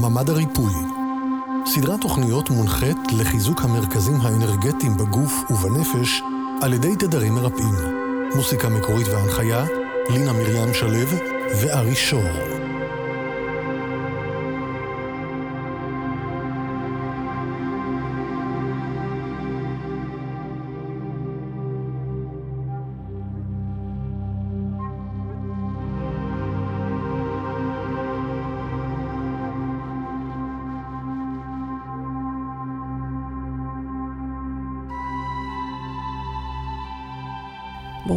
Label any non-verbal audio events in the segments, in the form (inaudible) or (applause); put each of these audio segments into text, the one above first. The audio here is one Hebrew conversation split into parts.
ממד הריפוי סדרת תוכניות מונחית לחיזוק המרכזים האנרגטיים בגוף ובנפש על ידי תדרים מרפאים. מוסיקה מקורית והנחיה, לינה מרים שלו וארי שור.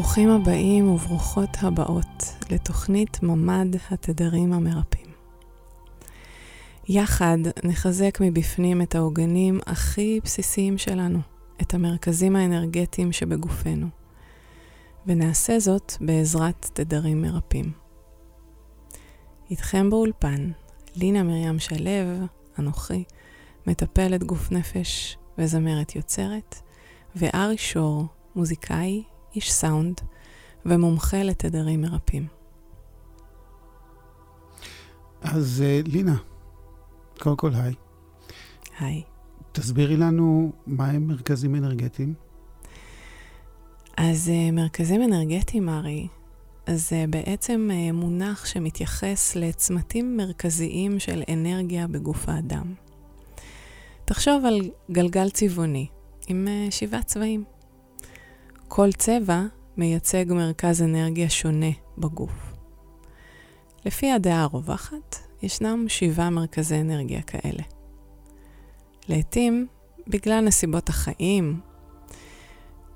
ברוכים הבאים וברוכות הבאות לתוכנית ממ"ד התדרים המרפאים. יחד נחזק מבפנים את העוגנים הכי בסיסיים שלנו, את המרכזים האנרגטיים שבגופנו, ונעשה זאת בעזרת תדרים מרפאים. איתכם באולפן, לינה מרים שלו, אנוכי, מטפלת גוף נפש וזמרת יוצרת, וארי שור, מוזיקאי, איש סאונד ומומחה לתדרים מרפאים. אז uh, לינה, קודם כל היי. היי. תסבירי לנו מה הם מרכזים אנרגטיים. אז uh, מרכזים אנרגטיים, ארי, זה בעצם uh, מונח שמתייחס לצמתים מרכזיים של אנרגיה בגוף האדם. תחשוב על גלגל צבעוני עם שבעה צבעים. כל צבע מייצג מרכז אנרגיה שונה בגוף. לפי הדעה הרווחת, ישנם שבעה מרכזי אנרגיה כאלה. לעתים, בגלל נסיבות החיים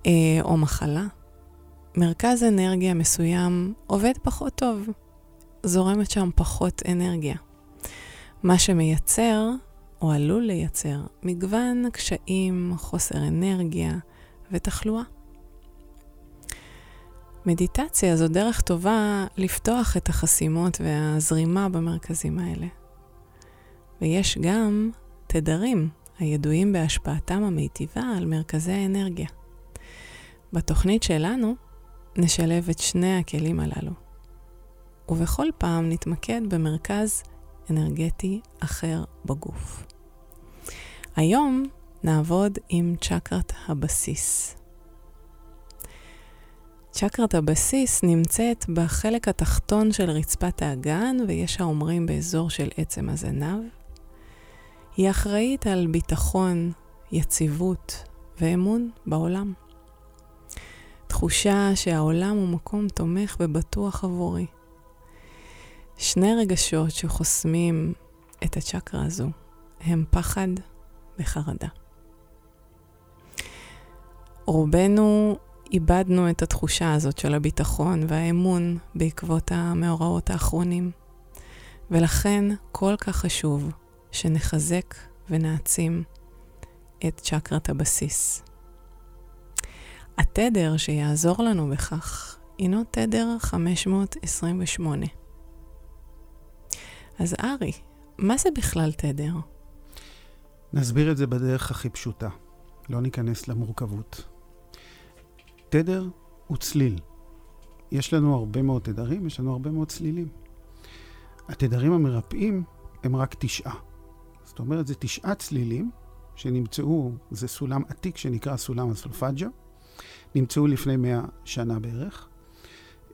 אה, או מחלה, מרכז אנרגיה מסוים עובד פחות טוב, זורמת שם פחות אנרגיה. מה שמייצר, או עלול לייצר, מגוון קשיים, חוסר אנרגיה ותחלואה. מדיטציה זו דרך טובה לפתוח את החסימות והזרימה במרכזים האלה. ויש גם תדרים הידועים בהשפעתם המיטיבה על מרכזי האנרגיה. בתוכנית שלנו נשלב את שני הכלים הללו, ובכל פעם נתמקד במרכז אנרגטי אחר בגוף. היום נעבוד עם צ'קרת הבסיס. צ'קרת הבסיס נמצאת בחלק התחתון של רצפת האגן, ויש האומרים באזור של עצם הזנב. היא אחראית על ביטחון, יציבות ואמון בעולם. תחושה שהעולם הוא מקום תומך ובטוח עבורי. שני רגשות שחוסמים את הצ'קרה הזו הם פחד וחרדה. רובנו איבדנו את התחושה הזאת של הביטחון והאמון בעקבות המאורעות האחרונים. ולכן כל כך חשוב שנחזק ונעצים את צ'קרת הבסיס. התדר שיעזור לנו בכך הינו תדר 528. אז ארי, מה זה בכלל תדר? נסביר את זה בדרך הכי פשוטה. לא ניכנס למורכבות. תדר הוא צליל. יש לנו הרבה מאוד תדרים, יש לנו הרבה מאוד צלילים. התדרים המרפאים הם רק תשעה. זאת אומרת, זה תשעה צלילים שנמצאו, זה סולם עתיק שנקרא סולם הסולפג'ה, נמצאו לפני מאה שנה בערך.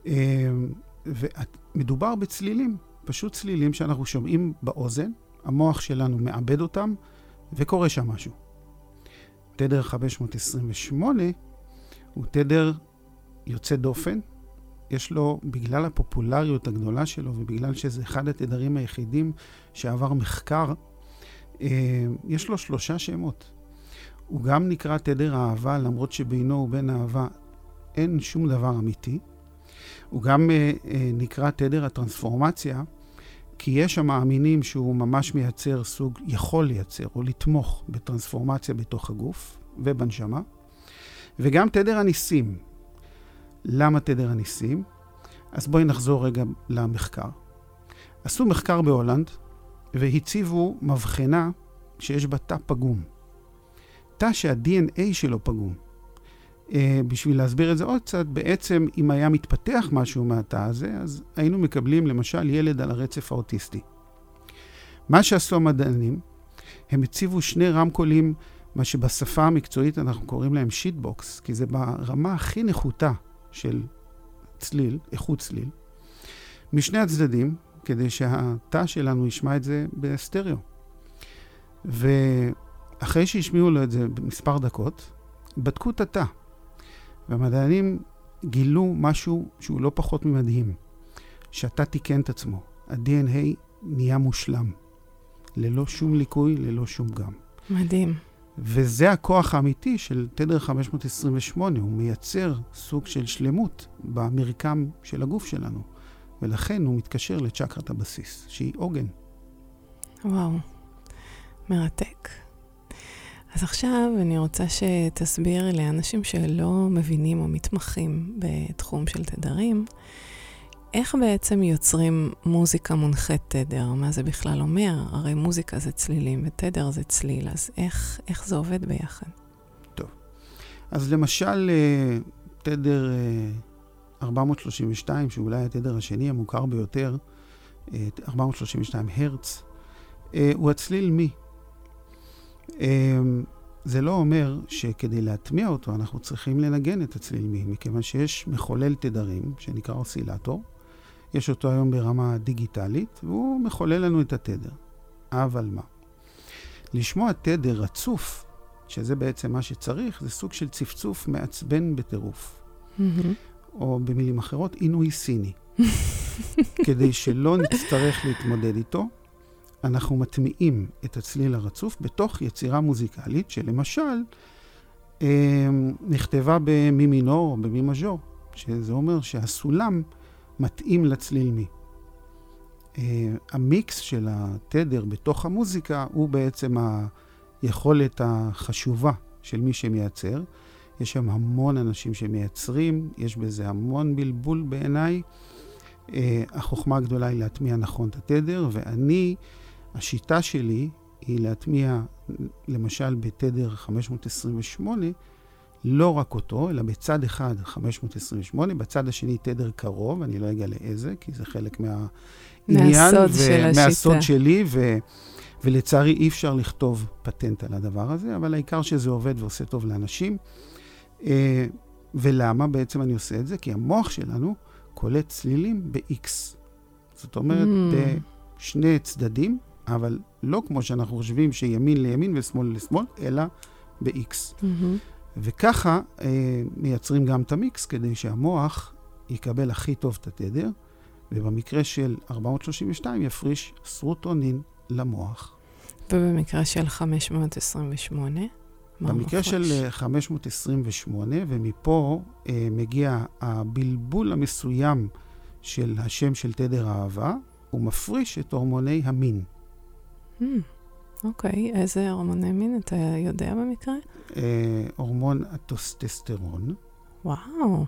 אמ, ומדובר בצלילים, פשוט צלילים שאנחנו שומעים באוזן, המוח שלנו מעבד אותם, וקורה שם משהו. תדר 528 הוא תדר יוצא דופן. יש לו, בגלל הפופולריות הגדולה שלו ובגלל שזה אחד התדרים היחידים שעבר מחקר, אה, יש לו שלושה שמות. הוא גם נקרא תדר אהבה, למרות שבינו ובין אהבה אין שום דבר אמיתי. הוא גם אה, אה, נקרא תדר הטרנספורמציה, כי יש המאמינים שהוא ממש מייצר סוג, יכול לייצר או לתמוך בטרנספורמציה בתוך הגוף ובנשמה. וגם תדר הניסים. למה תדר הניסים? אז בואי נחזור רגע למחקר. עשו מחקר בהולנד והציבו מבחנה שיש בה תא פגום. תא שה-DNA שלו פגום. Uh, בשביל להסביר את זה עוד קצת, בעצם אם היה מתפתח משהו מהתא הזה, אז היינו מקבלים למשל ילד על הרצף האוטיסטי. מה שעשו המדענים, הם הציבו שני רמקולים, מה שבשפה המקצועית אנחנו קוראים להם shitbox, כי זה ברמה הכי נחותה של צליל, איכות צליל, משני הצדדים, כדי שהתא שלנו ישמע את זה בסטריאו. ואחרי שהשמיעו לו את זה במספר דקות, בדקו את התא. והמדענים גילו משהו שהוא לא פחות ממדהים, שהתא תיקן את עצמו. ה-DNA נהיה מושלם, ללא שום ליקוי, ללא שום גם. מדהים. וזה הכוח האמיתי של תדר 528, הוא מייצר סוג של שלמות במרקם של הגוף שלנו, ולכן הוא מתקשר לצ'קרת הבסיס, שהיא עוגן. וואו, מרתק. אז עכשיו אני רוצה שתסביר לאנשים שלא מבינים או מתמחים בתחום של תדרים, איך בעצם יוצרים מוזיקה מונחית תדר? מה זה בכלל אומר? הרי מוזיקה זה צלילים ותדר זה צליל, אז איך, איך זה עובד ביחד? טוב. אז למשל, אה, תדר 432, אה, שאולי התדר השני המוכר ביותר, 432 אה, הרץ, הוא הצליל מי. זה לא אומר שכדי להטמיע אותו אנחנו צריכים לנגן את הצליל מי, מכיוון שיש מחולל תדרים שנקרא אוסילטור, יש אותו היום ברמה דיגיטלית, והוא מחולל לנו את התדר. אבל מה? לשמוע תדר רצוף, שזה בעצם מה שצריך, זה סוג של צפצוף מעצבן בטירוף. Mm-hmm. או במילים אחרות, עינוי סיני. (laughs) כדי שלא נצטרך להתמודד איתו, אנחנו מטמיעים את הצליל הרצוף בתוך יצירה מוזיקלית, שלמשל, אה, נכתבה במי מינור או במי מז'ור, שזה אומר שהסולם מתאים לצליל מי. Uh, המיקס של התדר בתוך המוזיקה הוא בעצם היכולת החשובה של מי שמייצר. יש שם המון אנשים שמייצרים, יש בזה המון בלבול בעיניי. Uh, החוכמה הגדולה היא להטמיע נכון את התדר, ואני, השיטה שלי היא להטמיע, למשל בתדר 528, לא רק אותו, אלא בצד אחד 528, בצד השני תדר קרוב, אני לא אגלה לאיזה, כי זה חלק מהעניין. מהסוד ו- של השיטה. מהסוד שלי, ו- ולצערי אי אפשר לכתוב פטנט על הדבר הזה, אבל העיקר שזה עובד ועושה טוב לאנשים. אה, ולמה בעצם אני עושה את זה? כי המוח שלנו קולט צלילים ב-X. זאת אומרת, mm. בשני צדדים, אבל לא כמו שאנחנו חושבים שימין לימין ושמאל לשמאל, אלא ב-X. Mm-hmm. וככה אה, מייצרים גם את המיקס כדי שהמוח יקבל הכי טוב את התדר, ובמקרה של 432 יפריש סרוטונין למוח. ובמקרה של 528? במקרה של 528, אה, ומפה אה, מגיע הבלבול המסוים של השם של תדר האהבה, הוא מפריש את הורמוני המין. Mm. אוקיי, איזה הורמוני מין אתה יודע במקרה? אה, הורמון הטסטוסטרון. וואו.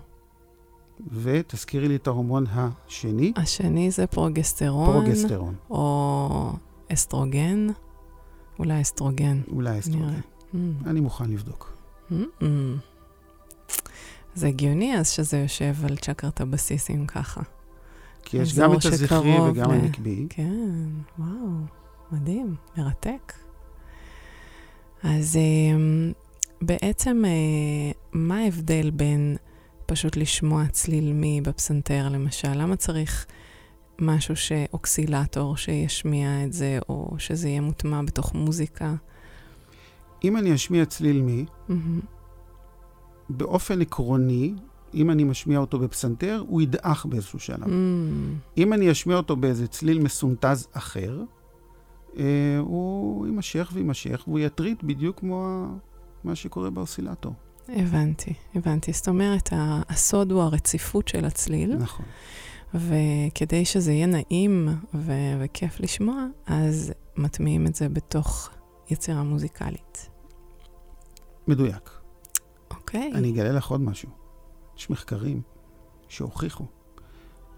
ותזכירי לי את ההורמון השני. השני זה פרוגסטרון. פרוגסטרון. או אסטרוגן. אולי אסטרוגן. אולי אסטרוגן. Mm. אני מוכן לבדוק. Mm-mm. זה הגיוני אז שזה יושב על צ'קרת הבסיס אם ככה. כי יש גם את הזכרי וגם ל... הנקבי. כן, וואו. מדהים, מרתק. אז אמ, בעצם, אה, מה ההבדל בין פשוט לשמוע צליל מי בפסנתר, למשל? למה צריך משהו שאוקסילטור שישמיע את זה, או שזה יהיה מוטמע בתוך מוזיקה? אם אני אשמיע צליל מי, mm-hmm. באופן עקרוני, אם אני משמיע אותו בפסנתר, הוא ידעך באיזשהו שלב. Mm. אם אני אשמיע אותו באיזה צליל מסונטז אחר, הוא יימשך ויימשך, והוא יטריד בדיוק כמו מה שקורה באוסילטור. הבנתי, הבנתי. זאת אומרת, הסוד הוא הרציפות של הצליל. נכון. וכדי שזה יהיה נעים ו- וכיף לשמוע, אז מטמיעים את זה בתוך יצירה מוזיקלית. מדויק. אוקיי. אני אגלה לך עוד משהו. יש מחקרים שהוכיחו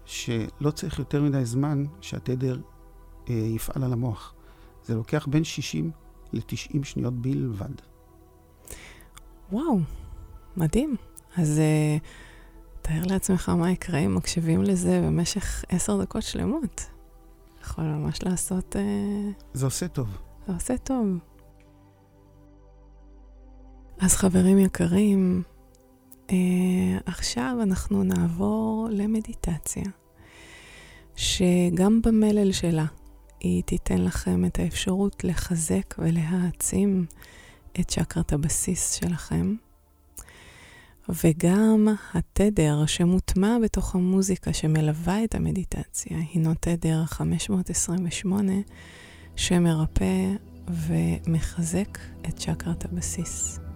שלא צריך יותר מדי זמן שהתדר אה, יפעל על המוח. זה לוקח בין 60 ל-90 שניות בלבד. וואו, מדהים. אז uh, תאר לעצמך מה יקרה אם מקשיבים לזה במשך עשר דקות שלמות. יכול ממש לעשות... אה, זה עושה טוב. זה עושה טוב. אז חברים יקרים, אה, עכשיו אנחנו נעבור למדיטציה, שגם במלל שלה היא תיתן לכם את האפשרות לחזק ולהעצים את צ'קרת הבסיס שלכם. וגם התדר שמוטמע בתוך המוזיקה שמלווה את המדיטציה הינו תדר 528 שמרפא ומחזק את צ'קרת הבסיס.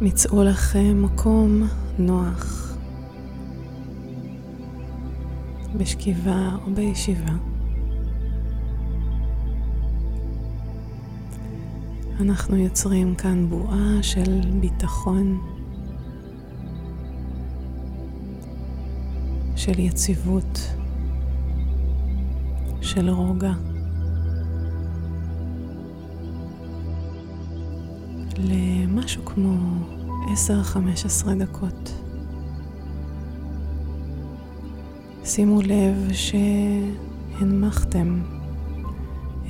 מצאו לכם מקום נוח בשכיבה או בישיבה. אנחנו יוצרים כאן בועה של ביטחון, של יציבות, של רוגע. למשהו כמו 10-15 דקות. שימו לב שהנמכתם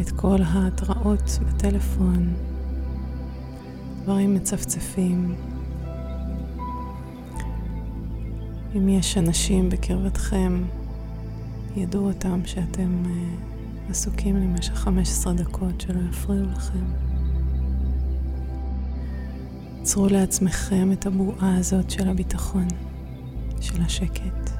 את כל ההתראות בטלפון, דברים מצפצפים. אם יש אנשים בקרבתכם, ידעו אותם שאתם uh, עסוקים למשך 15 דקות, שלא יפריעו לכם. עצרו לעצמכם את הבועה הזאת של הביטחון, של השקט.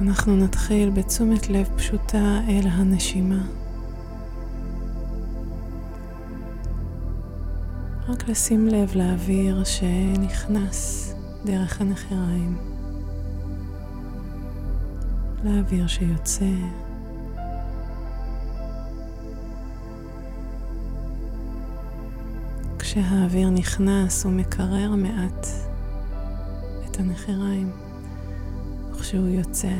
אנחנו נתחיל בתשומת לב פשוטה אל הנשימה. רק לשים לב לאוויר שנכנס דרך הנחיריים, לאוויר שיוצא. כשהאוויר נכנס הוא מקרר מעט את הנחיריים. וכשהוא יוצא,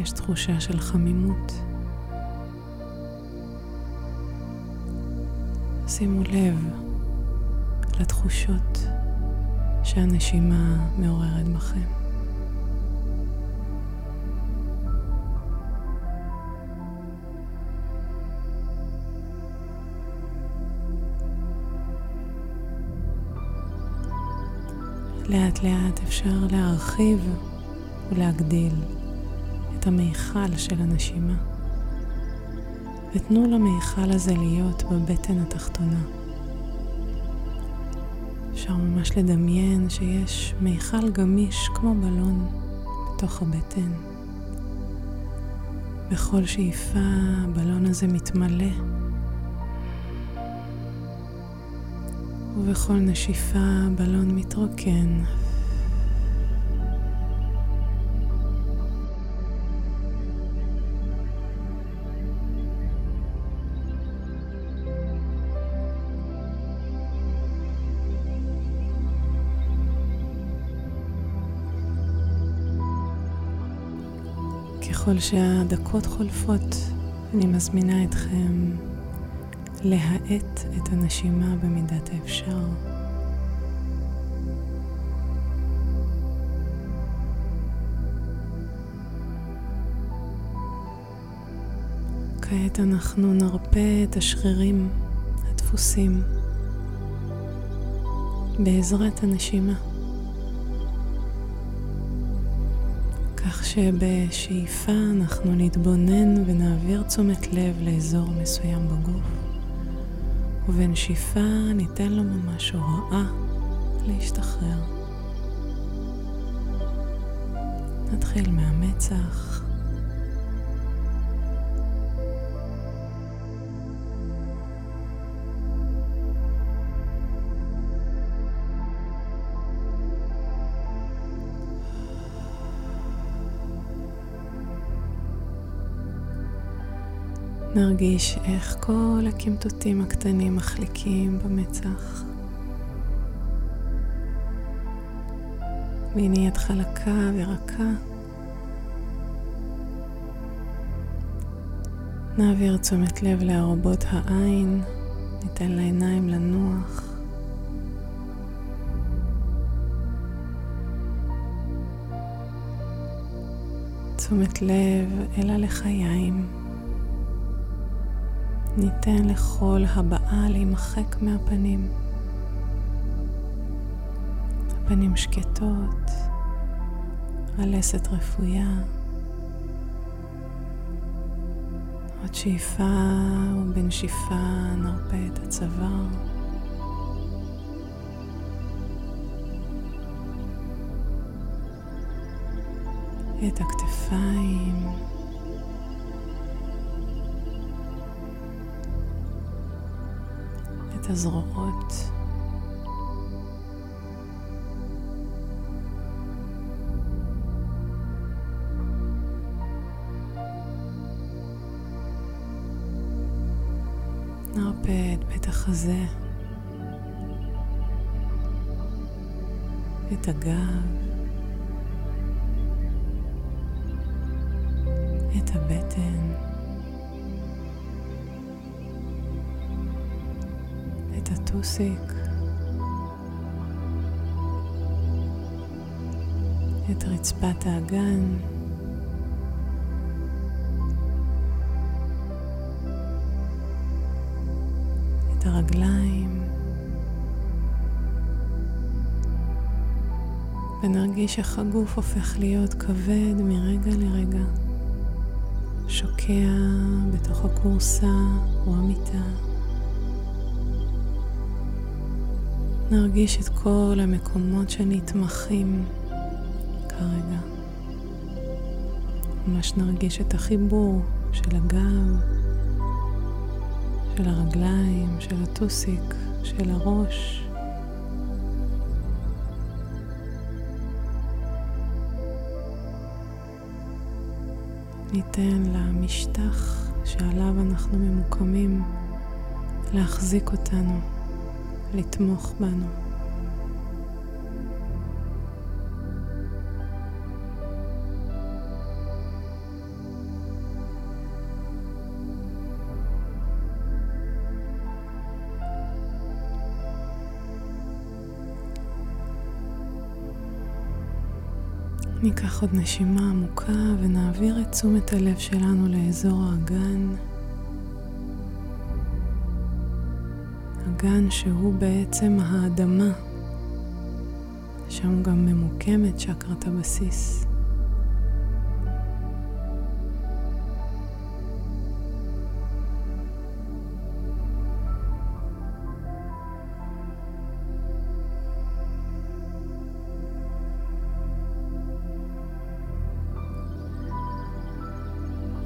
יש תחושה של חמימות. שימו לב לתחושות שהנשימה מעוררת בכם. לאט לאט אפשר להרחיב ולהגדיל את המיכל של הנשימה. ותנו למיכל הזה להיות בבטן התחתונה. אפשר ממש לדמיין שיש מיכל גמיש כמו בלון בתוך הבטן. בכל שאיפה הבלון הזה מתמלא ובכל נשיפה הבלון מתרוקן. ככל שהדקות חולפות, אני מזמינה אתכם להאט את הנשימה במידת האפשר. כעת אנחנו נרפה את השרירים הדפוסים בעזרת הנשימה. כך שבשאיפה אנחנו נתבונן ונעביר תשומת לב לאזור מסוים בגוף. ובנשיפה ניתן לו ממש הוראה להשתחרר. נתחיל מהמצח. נרגיש איך כל הקמטוטים הקטנים מחליקים במצח. והנה יד חלקה ורכה. נעביר תשומת לב לארובות העין, ניתן לעיניים לנוח. תשומת לב אל הלחיים. ניתן לכל הבאה להימחק מהפנים. הפנים שקטות, הלסת רפויה. עוד שאיפה ובנשיפה נרפה את הצוואר. את הכתפיים. את הזרועות. נרפה את בית החזה, את הגב, את הבטן. את הטוסיק, את רצפת האגן. את הרגליים, ונרגיש איך הגוף הופך להיות כבד מרגע לרגע, שוקע בתוך הכורסה או המיטה. נרגיש את כל המקומות שנתמכים כרגע. ממש נרגיש את החיבור של הגב, של הרגליים, של הטוסיק, של הראש. ניתן למשטח שעליו אנחנו ממוקמים להחזיק אותנו. לתמוך בנו. ניקח עוד נשימה עמוקה ונעביר את תשומת הלב שלנו לאזור האגן. האגן שהוא בעצם האדמה. שם גם ממוקמת צ'קרת הבסיס.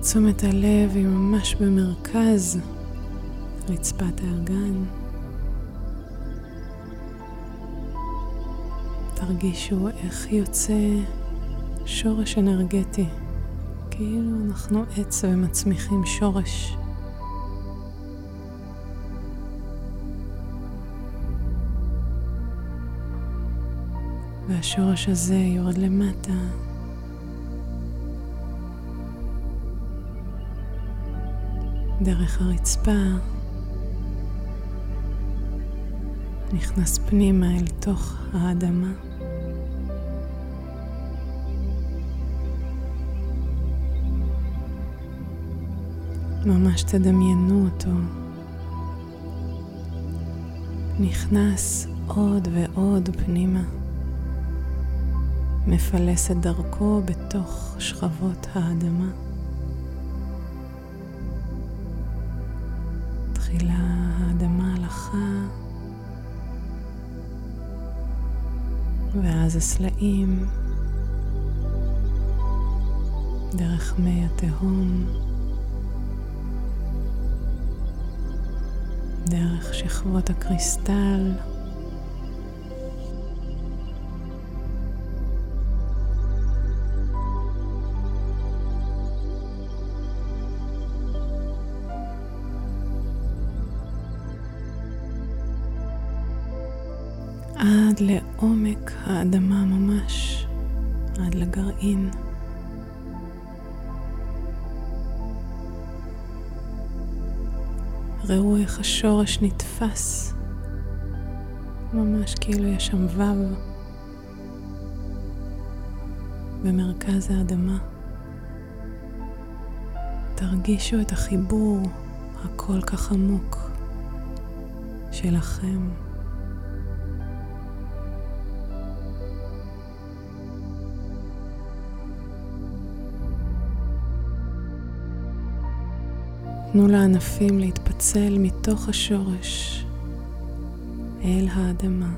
תשומת הלב היא ממש במרכז רצפת האגן. תרגישו איך יוצא שורש אנרגטי, כאילו אנחנו עץ ומצמיחים שורש. והשורש הזה יורד למטה. דרך הרצפה, נכנס פנימה אל תוך האדמה. ממש תדמיינו אותו. נכנס עוד ועוד פנימה. מפלס את דרכו בתוך שכבות האדמה. תחילה האדמה הלכה, ואז הסלעים, דרך מי התהום. דרך שכבות הקריסטל. עד לעומק האדמה ממש, עד לגרעין. ראו איך השורש נתפס, ממש כאילו יש שם וו במרכז האדמה. תרגישו את החיבור הכל כך עמוק שלכם. תנו לענפים להתפצל מתוך השורש אל האדמה.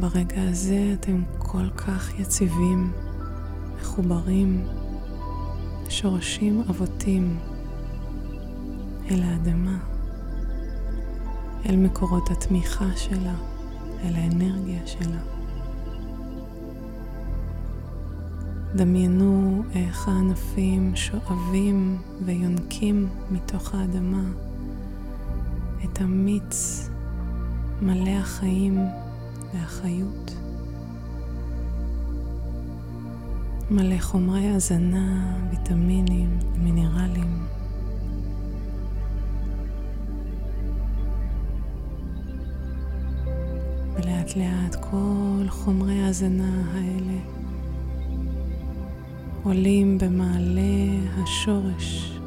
ברגע הזה אתם כל כך יציבים, מחוברים, שורשים אבותים אל האדמה. אל מקורות התמיכה שלה, אל האנרגיה שלה. דמיינו איך הענפים שואבים ויונקים מתוך האדמה את המיץ מלא החיים והחיות. מלא חומרי הזנה, ויטמינים, מינרלים. לאט כל חומרי ההזנה האלה עולים במעלה השורש.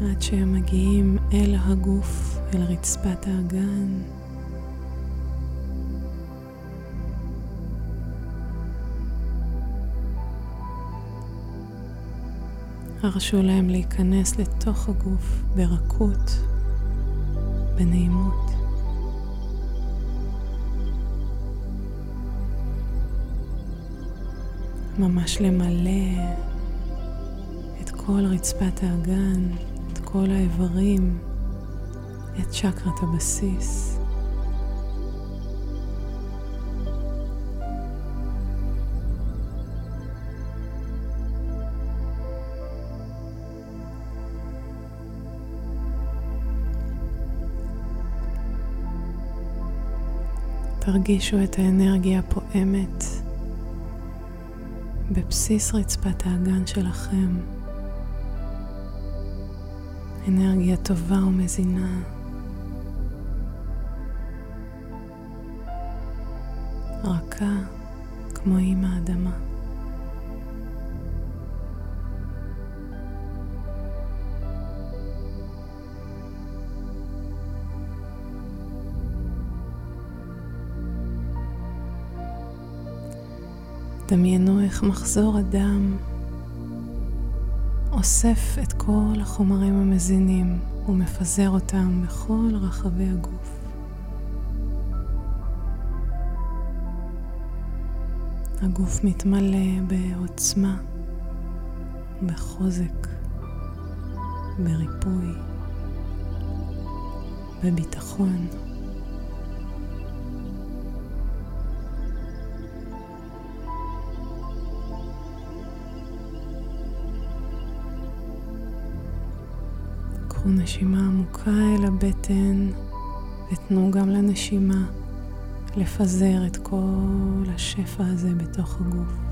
עד שהם מגיעים אל הגוף, אל רצפת האגן. הרשו להם להיכנס לתוך הגוף ברכות, בנעימות. ממש למלא את כל רצפת האגן, את כל האיברים, את צ'קרת הבסיס. תרגישו את האנרגיה הפועמת בבסיס רצפת האגן שלכם. אנרגיה טובה ומזינה. רכה כמו עם האדמה. דמיינו איך מחזור הדם אוסף את כל החומרים המזינים ומפזר אותם בכל רחבי הגוף. הגוף מתמלא בעוצמה, בחוזק, בריפוי, בביטחון. קחו נשימה עמוקה אל הבטן ותנו גם לנשימה לפזר את כל השפע הזה בתוך הגוף.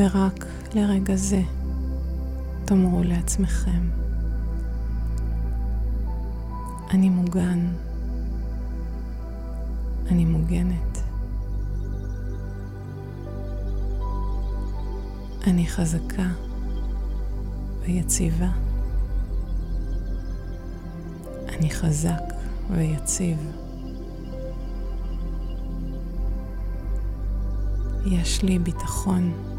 ורק לרגע זה תאמרו לעצמכם, אני מוגן, אני מוגנת, אני חזקה ויציבה, אני חזק ויציב. יש לי ביטחון.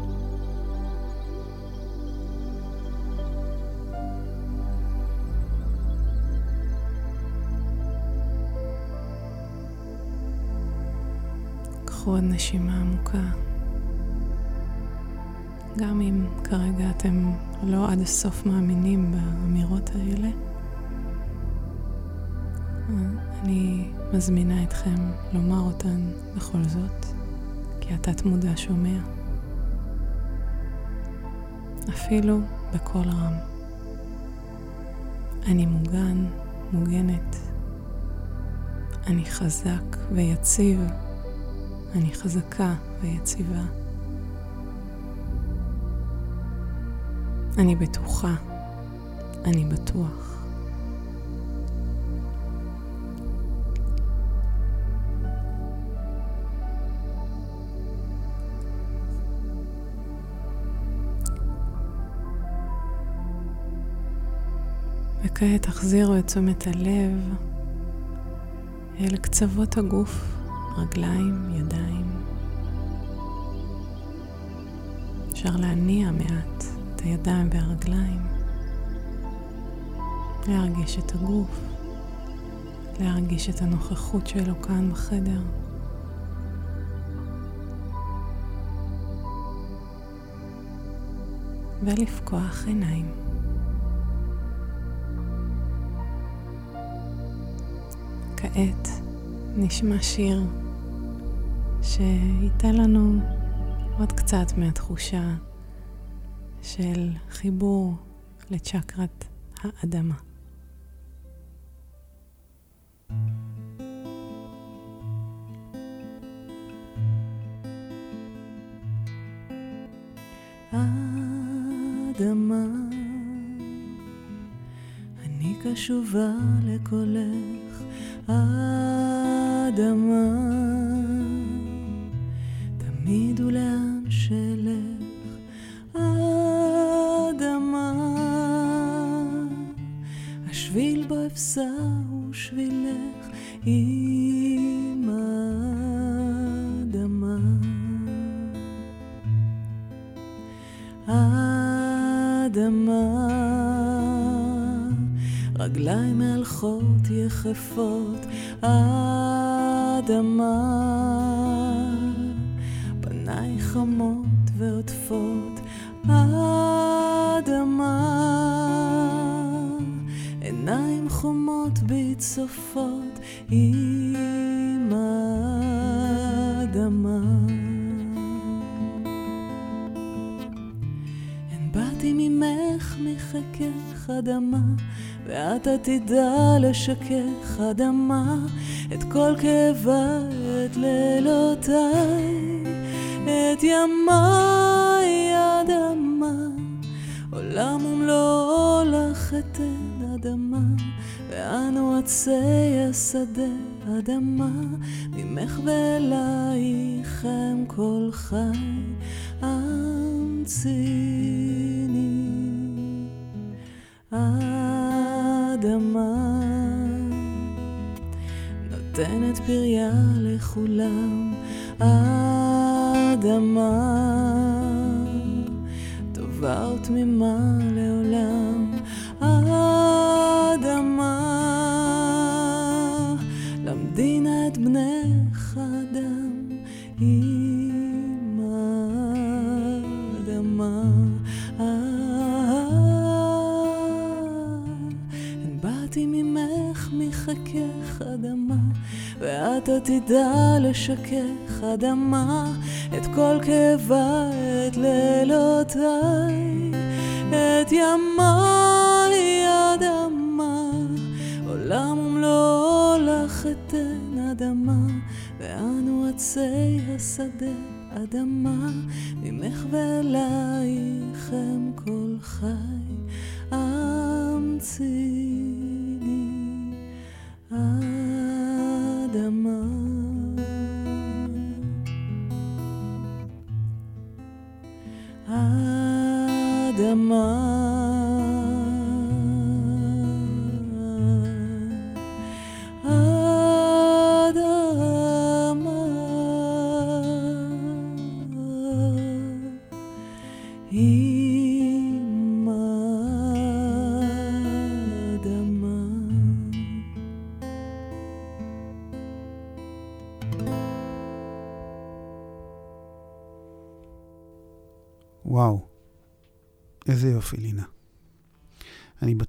עוד נשימה עמוקה. גם אם כרגע אתם לא עד הסוף מאמינים באמירות האלה, אני מזמינה אתכם לומר אותן בכל זאת, כי התת מודע שומע. אפילו בקול רם. אני מוגן, מוגנת. אני חזק ויציב. אני חזקה ויציבה. אני בטוחה. אני בטוח. וכעת תחזירו את תשומת הלב אל קצוות הגוף, רגליים, ידיים. אפשר להניע מעט את הידיים והרגליים, להרגיש את הגוף, להרגיש את הנוכחות שלו כאן בחדר. ולפקוח עיניים. כעת נשמע שיר שייתן לנו עוד קצת מהתחושה של חיבור לצ'קרת האדמה. האדמה, אני קשובה לקולך האדמה, תמיד ולאן שלך, האדמה, השביל בו אפסע הוא שבילך עם האדמה. האדמה. רגליים מהלכות יחפות ועוטפות האדמה, עיניים חומות בי צופות עם האדמה. הן באתי ממך מחכך אדמה ואת עתידה לשכך אדמה. את כל כאבי, את לילותיי, את ימיי אדמה. עולם ומלואו לך אתן אדמה, ואנו עצי השדה אדמה, ממך ואלייך הם כל חי, המציני. האדמה נותנת פריה לכולם, האדמה טובה ותמימה לעולם, האדמה למדינה את בנך אדם עם האדמה. אדמה, ואת עתידה לשכך אדמה, את כל כאבה, את לילותיי, את ימיי אדמה, עולם ומלואו לך אתן אדמה, ואנו עצי השדה אדמה, ממך ואלייך הם כל חי, המציני האדמה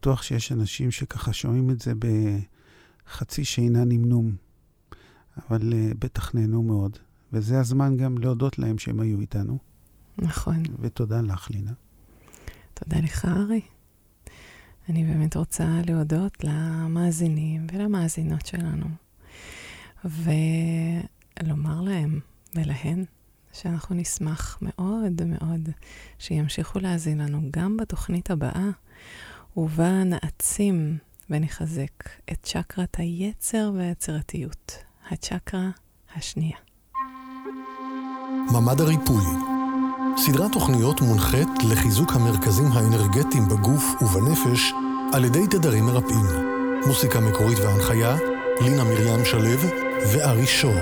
בטוח שיש אנשים שככה שומעים את זה בחצי שינה נמנום, אבל uh, בטח נהנו מאוד. וזה הזמן גם להודות להם שהם היו איתנו. נכון. ותודה לך, לינה. תודה לך, ארי. אני באמת רוצה להודות למאזינים ולמאזינות שלנו, ולומר להם ולהן שאנחנו נשמח מאוד מאוד שימשיכו להאזין לנו גם בתוכנית הבאה, ובה נעצים ונחזק את צ'קרת היצר והיצירתיות, הצ'קרה השנייה. ממד הריפוי סדרת תוכניות מונחית לחיזוק המרכזים האנרגטיים בגוף ובנפש על ידי תדרים מרפאים. מוסיקה מקורית והנחיה, לינה מרים שלו וארי שור.